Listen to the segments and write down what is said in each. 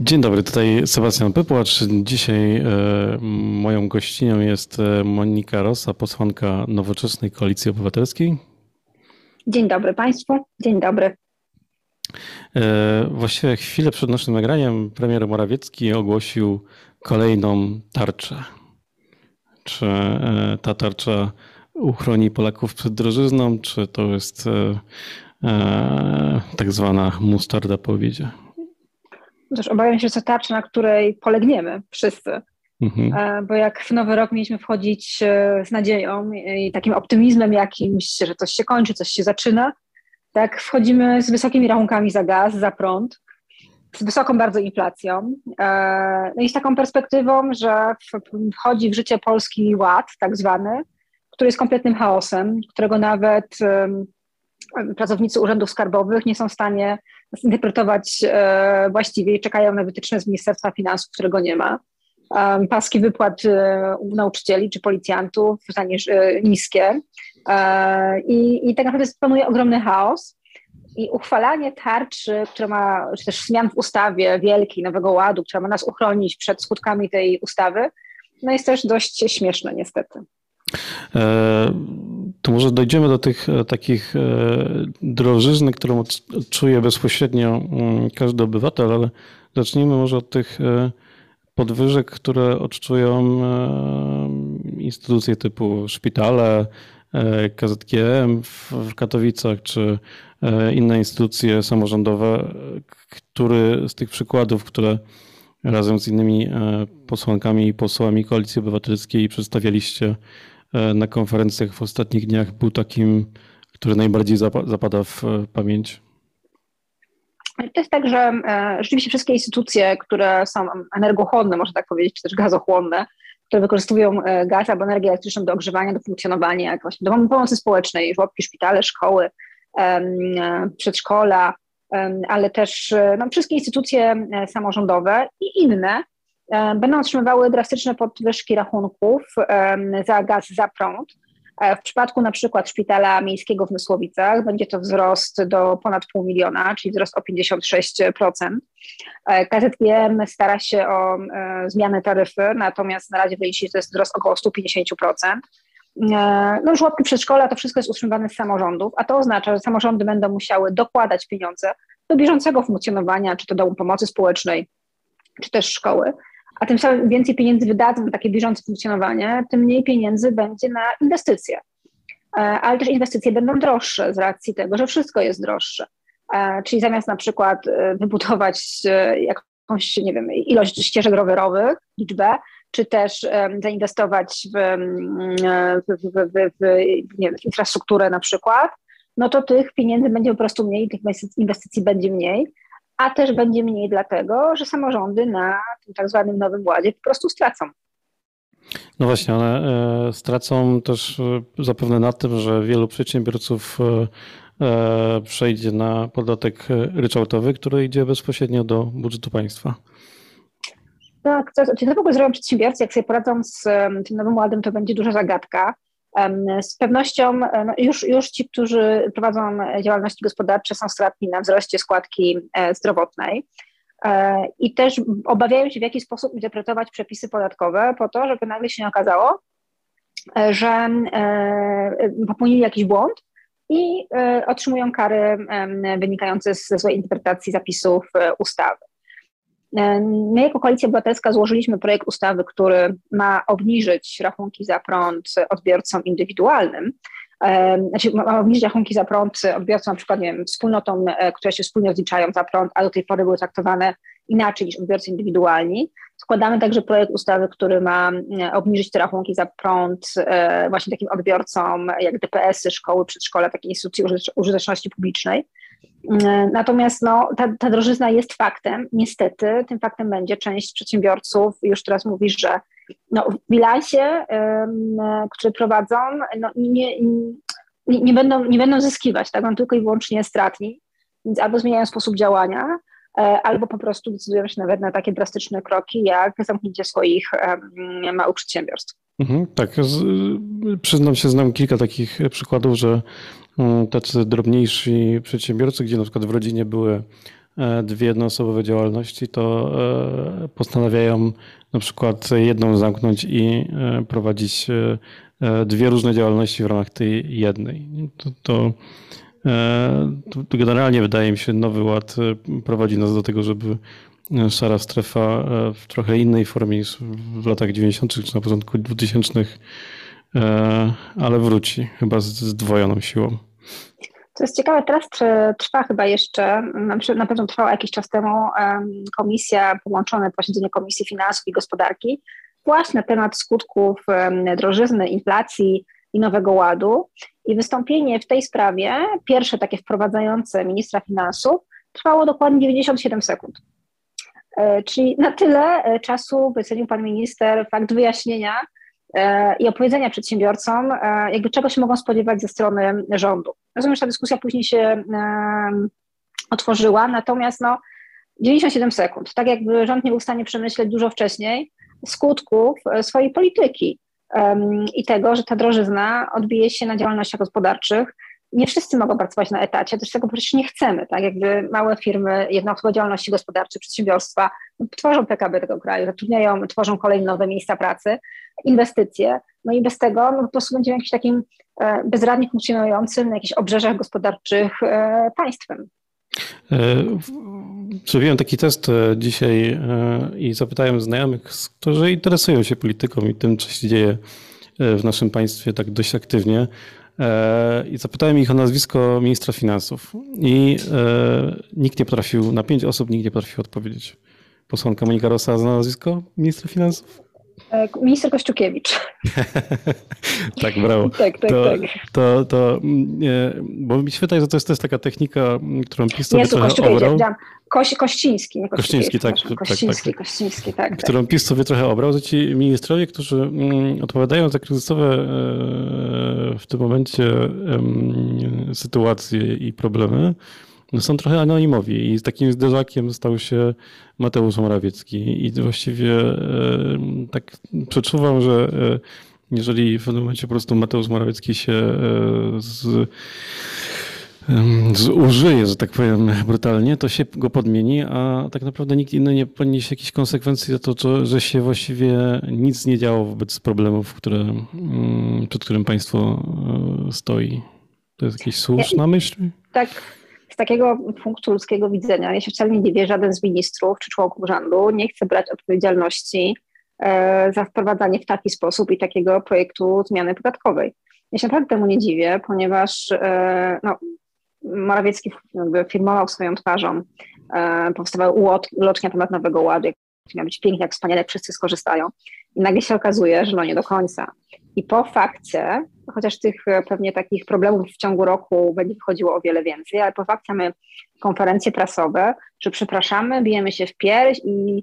Dzień dobry, tutaj Sebastian Pypłacz. Dzisiaj e, moją gościnią jest e, Monika Rosa, posłanka Nowoczesnej Koalicji Obywatelskiej. Dzień dobry Państwu, dzień dobry. E, właściwie chwilę przed naszym nagraniem premier Morawiecki ogłosił kolejną tarczę. Czy ta tarcza uchroni Polaków przed drożyzną, czy to jest tak zwana mustarda po obiedzie? Też obawiam się, że to tarcza, na której polegniemy wszyscy. Mhm. E, bo jak w nowy rok mieliśmy wchodzić e, z nadzieją i takim optymizmem jakimś, że coś się kończy, coś się zaczyna, tak wchodzimy z wysokimi rachunkami za gaz, za prąd, z wysoką bardzo inflacją. E, no i z taką perspektywą, że wchodzi w życie Polski Ład, tak zwany, który jest kompletnym chaosem, którego nawet pracownicy urzędów skarbowych nie są w stanie zinterpretować e, właściwie i czekają na wytyczne z Ministerstwa Finansów, którego nie ma. Paski wypłat e, u nauczycieli czy policjantów e, niskie i, i tak naprawdę panuje ogromny chaos. I uchwalanie tarczy, która ma, czy też zmian w ustawie wielkiej, nowego ładu, która ma nas uchronić przed skutkami tej ustawy, no jest też dość śmieszne niestety. E, to może dojdziemy do tych e, takich e, drożyzny, którą czuje bezpośrednio mm, każdy obywatel, ale zacznijmy może od tych podwyżek, które odczują instytucje typu szpitale, KZGM w Katowicach czy inne instytucje samorządowe, który z tych przykładów, które razem z innymi posłankami i posłami Koalicji Obywatelskiej przedstawialiście na konferencjach w ostatnich dniach był takim, który najbardziej zapada w e, pamięć? To jest tak, że e, rzeczywiście wszystkie instytucje, które są energochłonne, można tak powiedzieć, czy też gazochłonne, które wykorzystują gaz albo energię elektryczną do ogrzewania, do funkcjonowania, właśnie do pomocy społecznej, żłobki, szpitale, szkoły, przedszkola, ale też no, wszystkie instytucje samorządowe i inne, E, będą otrzymywały drastyczne podwyżki rachunków za gaz, za prąd. E, w przypadku na przykład szpitala miejskiego w Mysłowicach będzie to wzrost do ponad pół miliona, czyli wzrost o 56%. E, KZGM stara się o zmianę taryfy, natomiast na razie wyliczy, że to jest wzrost około 150%. No, żłobki przedszkola to wszystko jest utrzymywane z samorządów, a to oznacza, że samorządy będą musiały dokładać pieniądze do bieżącego funkcjonowania, czy to domu pomocy społecznej, czy też szkoły a tym samym więcej pieniędzy wydadzą na takie bieżące funkcjonowanie, tym mniej pieniędzy będzie na inwestycje. E, ale też inwestycje będą droższe z racji tego, że wszystko jest droższe. E, czyli zamiast na przykład e, wybudować jakąś, nie wiem, ilość ścieżek rowerowych, liczbę, czy też zainwestować w, w, w, w, infrastrukturę na przykład, no to tych pieniędzy będzie po prostu mniej, tych inwestycji będzie mniej, a też będzie mniej dlatego, że samorządy na tym tak zwanym Nowym Ładzie po prostu stracą. No właśnie, one e, stracą też e, zapewne na tym, że wielu przedsiębiorców e, przejdzie na podatek ryczałtowy, który idzie bezpośrednio do budżetu państwa. Tak, co, co w ogóle zrobią przedsiębiorcy, jak sobie poradzą z tym nowym ładem, to będzie duża zagadka. Z pewnością e, no już, już ci, którzy prowadzą działalności gospodarcze, są stratni na wzroście składki e, zdrowotnej e, i też obawiają się, w jaki sposób interpretować przepisy podatkowe, po to, żeby nagle się nie okazało, że popełnili jakiś błąd i otrzymują kary wynikające ze złej interpretacji zapisów ustawy. My jako Koalicja Obywatelska złożyliśmy projekt ustawy, który ma obniżyć rachunki za prąd odbiorcom indywidualnym, znaczy ma obniżyć rachunki za prąd odbiorcom na przykład, nie wiem, wspólnotom, e, które się wspólnie rozliczają za prąd, a do tej pory były traktowane inaczej niż odbiorcy indywidualni. Składamy także projekt ustawy, który ma e, obniżyć te rachunki za prąd e, właśnie takim odbiorcom jak DPS-y, szkoły, przedszkola, takie instytucje użyteczności publicznej. E, natomiast no, ta, ta drożyzna jest faktem. Niestety tym faktem będzie część przedsiębiorców już teraz mówi, że no, w bilansie, um, który prowadzą, no, nie, nie, nie, będą, nie będą zyskiwać, tak? Będą tylko i wyłącznie stratni, więc albo zmieniają sposób działania, albo po prostu decydują się nawet na takie drastyczne kroki, jak zamknięcie swoich małych przedsiębiorstw. Mhm, tak, z, przyznam się, znam kilka takich przykładów, że Mm, tacy drobniejsi przedsiębiorcy, gdzie na przykład w rodzinie były dwie jednoosobowe działalności, to postanawiają na przykład jedną zamknąć i prowadzić dwie różne działalności w ramach tej jednej. To, to generalnie wydaje mi się, Nowy Ład prowadzi nas do tego, żeby szara strefa w trochę innej formie niż w latach 90. czy na początku 2000 E, ale wróci chyba z zdwojoną siłą. To jest ciekawe, teraz trwa chyba jeszcze, na pewno trwała jakiś czas temu komisja, połączone posiedzenie Komisji Finansów i Gospodarki, właśnie na temat skutków drożyzny, inflacji i Nowego Ładu. I wystąpienie w tej sprawie, pierwsze takie wprowadzające ministra finansów, trwało dokładnie 97 sekund. E, czyli na tyle e, czasu wycenił pan minister fakt wyjaśnienia E, i opowiedzenia przedsiębiorcom, jakby czego się mogą spodziewać ze strony rządu. Rozumiem, że ta dyskusja później się otworzyła, natomiast no, 97 sekund, tak jakby rząd nie był w stanie przemyśleć dużo wcześniej skutków swojej polityki i tego, że ta drożyzna odbije się na działalnościach gospodarczych, nie wszyscy mogą pracować na etacie, też tego przecież nie chcemy, tak? Jakby małe firmy, jednostkowe działalności gospodarcze, przedsiębiorstwa tworzą PKB tego kraju, zatrudniają, tworzą kolejne nowe miejsca pracy, inwestycje, no i bez tego no, po prostu będziemy jakimś takim e, bezradnie funkcjonującym na jakichś obrzeżach gospodarczych e, państwem. E, zrobiłem taki test dzisiaj i zapytałem znajomych, którzy interesują się polityką i tym, co się dzieje w naszym państwie tak dość aktywnie. I zapytałem ich o nazwisko ministra finansów. I nikt nie potrafił, na pięć osób nikt nie potrafił odpowiedzieć. Posłanka Monika Rosa zna nazwisko ministra finansów? E, minister Kościukiewicz. tak, brawo. tak, tak, to, tak. To, to, nie, bo mi się wydaje, że to jest też taka technika, którą PiS sobie trochę obrał. Koś, Kościński, nie Kościński, tak, tak, Kościński, tak, Kościński, tak, tak. Którą PiS sobie trochę obrał, że ci ministrowie, którzy mm, odpowiadają za kryzysowe e, w tym momencie sytuacje i problemy, są trochę anonimowi i z takim zderzakiem stał się Mateusz Morawiecki i właściwie e, tak przeczuwam, że e, jeżeli w pewnym momencie po prostu Mateusz Morawiecki się e, z, zużyje, że tak powiem brutalnie, to się go podmieni, a tak naprawdę nikt inny nie poniesie jakichś konsekwencji za to, że się właściwie nic nie działo wobec problemów, które, mm, przed którym państwo stoi. To jest jakaś słuszna myśl? Tak, takiego punktu ludzkiego widzenia, ja się wcale nie dziwię, żaden z ministrów czy członków rządu nie chce brać odpowiedzialności e, za wprowadzanie w taki sposób i takiego projektu zmiany podatkowej. Ja się naprawdę temu nie dziwię, ponieważ e, no, Morawiecki firmował swoją twarzą, e, powstawały uloczki na temat Nowego Ładu, jak miał być pięknie, jak wspaniale, wszyscy skorzystają. I nagle się okazuje, że no nie do końca. I po fakcie, chociaż tych e, pewnie takich problemów w ciągu roku będzie wychodziło o wiele więcej, ale po fakcie mamy konferencje prasowe, że przepraszamy, bijemy się w pierś i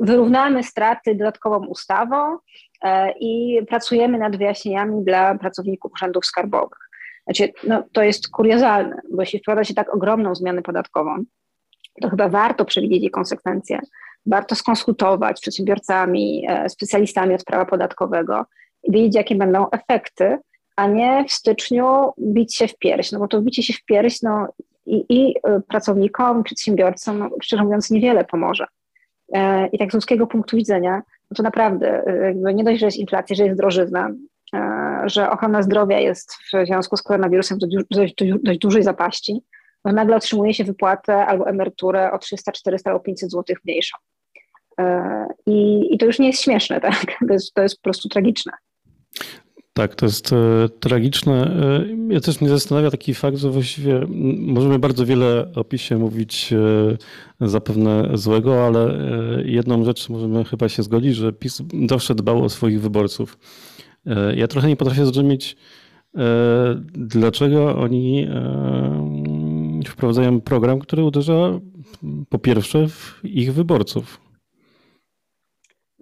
wyrównamy straty dodatkową ustawą e, i pracujemy nad wyjaśnieniami dla pracowników urzędów skarbowych. Znaczy, no, to jest kuriozalne, bo jeśli wprowadza się tak ogromną zmianę podatkową, to chyba warto przewidzieć jej konsekwencje, warto skonsultować z przedsiębiorcami, e, specjalistami od prawa podatkowego i wiedzieć, jakie będą efekty, a nie w styczniu bić się w pierś, no bo to bicie się w pierś no, i, i e, pracownikom, przedsiębiorcom, no, szczerze mówiąc, niewiele pomoże. E, I tak z ludzkiego punktu widzenia, no to naprawdę nie dość, że jest inflacja, że jest drożyzna, że ochrona zdrowia jest w związku z koronawirusem w dość, dość, dość dużej zapaści, no nagle otrzymuje się wypłatę albo emeryturę o 300, 400 albo 500 zł mniejszą. E, I, I to już nie jest śmieszne, tak? To jest, to jest po prostu tragiczne. Tak, to jest e, tragiczne. E, ja też mnie zastanawia taki fakt, że właściwie możemy bardzo wiele o PiSie mówić e, zapewne złego, ale jedną rzecz możemy chyba się zgodzić, że PiS zawsze dbał o swoich wyborców. Ja trochę nie potrafię zrozumieć, dlaczego oni wprowadzają program, który uderza po pierwsze w ich wyborców.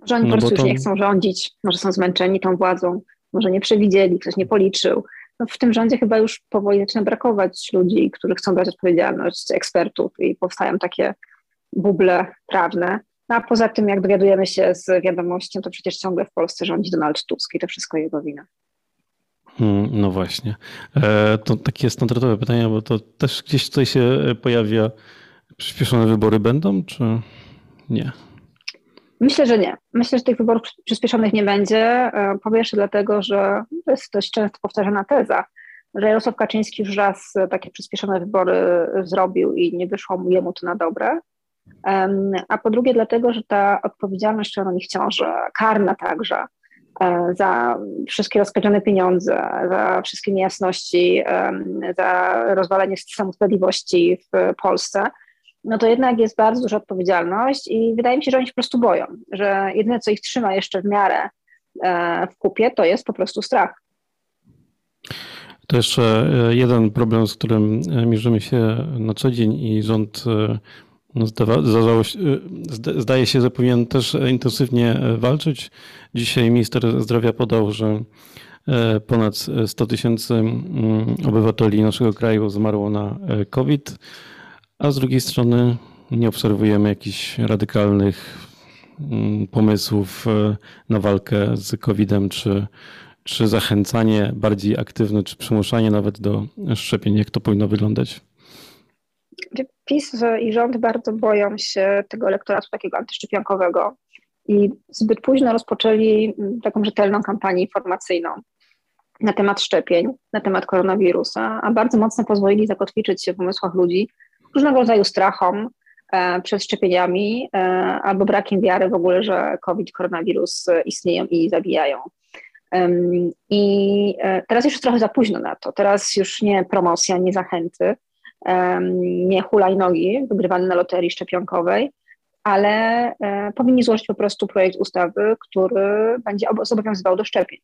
Może oni no po prostu to... już nie chcą rządzić, może są zmęczeni tą władzą, może nie przewidzieli, ktoś nie policzył. No w tym rządzie chyba już powoli zaczyna brakować ludzi, którzy chcą brać odpowiedzialność, ekspertów i powstają takie buble prawne. No a poza tym, jak dowiadujemy się z wiadomości, to przecież ciągle w Polsce rządzi Donald Tusk i to wszystko jego wina. Hmm, no właśnie. E, to takie standardowe pytanie, bo to też gdzieś tutaj się pojawia Przyspieszone wybory będą, czy nie? Myślę, że nie. Myślę, że tych wyborów przyspieszonych nie będzie. Po pierwsze dlatego, że to jest dość często powtarzana teza, że Jarosław Kaczyński już raz takie przyspieszone wybory zrobił i nie wyszło mu jemu to na dobre. A po drugie dlatego, że ta odpowiedzialność, która na nich ciąży, karna także, e, za wszystkie rozkradzione pieniądze, za wszystkie niejasności, za rozwalenie systemu sprawiedliwości w Polsce, no to jednak jest bardzo duża odpowiedzialność i wydaje mi się, że oni się po prostu boją, że jedyne, co ich trzyma jeszcze w miarę e, w kupie, to jest po prostu strach. To jeszcze e, jeden problem, z którym mierzymy się na co dzień i rząd no, zdaje się, że powinien też intensywnie walczyć. Dzisiaj minister zdrowia podał, że e, ponad 100 tysięcy mm, obywateli naszego kraju zmarło na e, COVID, a z drugiej strony nie obserwujemy jakichś radykalnych mm, pomysłów e, na walkę z COVID-em, czy, czy zachęcanie bardziej aktywne, czy przymuszanie nawet do szczepień. Jak to powinno wyglądać? PiS i rząd bardzo boją się tego elektoratu takiego antyszczepionkowego i zbyt późno rozpoczęli mm, taką rzetelną kampanię informacyjną na temat szczepień, na temat koronawirusa, a bardzo mocno pozwolili zakotwiczyć się w umysłach ludzi różnego rodzaju strachom e, przed szczepieniami e, albo brakiem wiary w ogóle, że COVID, koronawirus e, istnieją i zabijają. I teraz już trochę za późno na to. Teraz już nie promocja, nie zachęty, nie hulajnogi wygrywane na loterii szczepionkowej, ale powinni złożyć po prostu projekt ustawy, który będzie zobowiązywał do szczepień.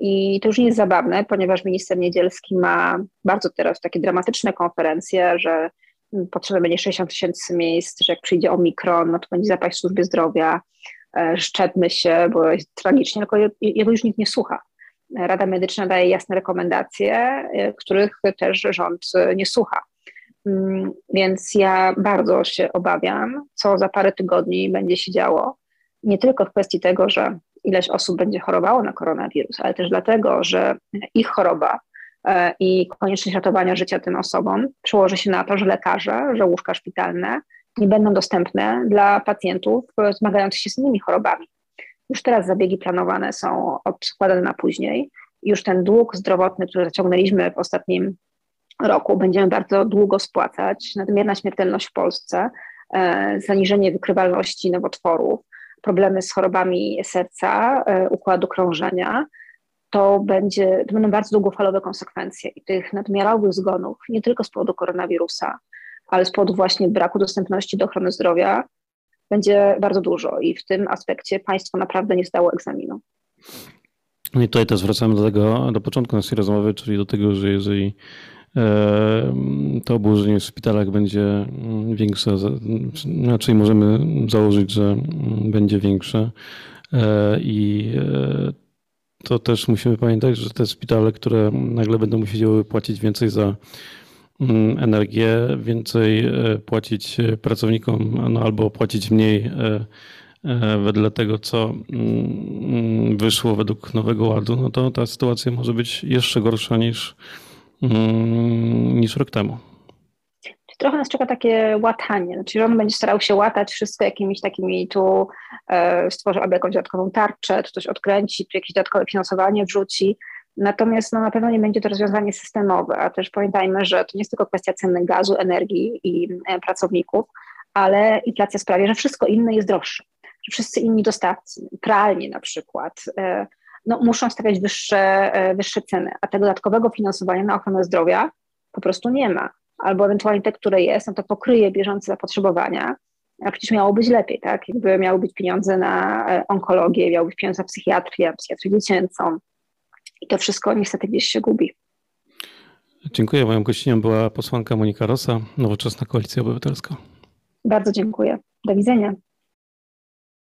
I to już nie jest zabawne, ponieważ minister Niedzielski ma bardzo teraz takie dramatyczne konferencje, że potrzebne będzie 60 tysięcy miejsc, że jak przyjdzie omikron, no to będzie zapaść służby zdrowia, e, szczepmy się, bo jest tragicznie, tylko jego już nikt nie słucha. Rada Medyczna daje jasne rekomendacje, y, których też rząd nie słucha. Mm, więc ja bardzo się obawiam, co za parę tygodni będzie się działo. Nie tylko w kwestii tego, że ileś osób będzie chorowało na koronawirus, ale też dlatego, że ich choroba e, i konieczność ratowania życia tym osobom przełoży się na to, że lekarze, że łóżka szpitalne nie będą dostępne dla pacjentów zmagających się z innymi chorobami. Już teraz zabiegi planowane są odkładane na później. Już ten dług zdrowotny, który zaciągnęliśmy w ostatnim roku, będziemy bardzo długo spłacać. Nadmierna śmiertelność w Polsce, e, zaniżenie wykrywalności nowotworów, problemy z chorobami serca, e, układu krążenia, to, będzie, to będą bardzo długofalowe konsekwencje i tych nadmiarowych zgonów, nie tylko z powodu koronawirusa, ale z powodu właśnie braku dostępności do ochrony zdrowia, będzie bardzo dużo i w tym aspekcie państwo naprawdę nie zdało egzaminu. No i tutaj też wracamy do tego, do początku naszej rozmowy, czyli do tego, że jeżeli to obłożenie w szpitalach będzie mm, większe, inaczej możemy założyć, że mm, będzie większe e, i e, to też musimy pamiętać, że te szpitale, które nagle będą musiały płacić więcej za Mm, energię, więcej e, płacić pracownikom, no albo płacić mniej e, e, wedle tego, co wyszło według Nowego Ładu, no to ta sytuacja może być jeszcze gorsza niż, niż rok temu. Trochę nas czeka takie łatanie, znaczy rząd będzie starał się łatać wszystko jakimiś takimi tu e, stworzy albo jakąś dodatkową tarczę, tu coś odkręci, tu jakieś dodatkowe finansowanie wrzuci, Natomiast no, na pewno nie będzie to rozwiązanie systemowe, a też pamiętajmy, że to nie jest tylko kwestia ceny gazu, energii i e, pracowników, ale inflacja sprawia, że wszystko inne jest droższe. Że wszyscy inni dostawcy, pralnie na przykład, e, no, muszą stawiać wyższe, e, wyższe ceny, a tego dodatkowego finansowania na ochronę zdrowia po prostu nie ma. Albo ewentualnie te, które jest, no to pokryje bieżące zapotrzebowania, a przecież miało być lepiej, tak? Jakby miały być pieniądze na onkologię, miały być pieniądze na psychiatrię, psychiatrię dziecięcą, i to wszystko niestety gdzieś się gubi. Dziękuję. Moją gościnią była posłanka Monika Rosa, Nowoczesna Koalicja Obywatelska. Bardzo dziękuję. Do widzenia.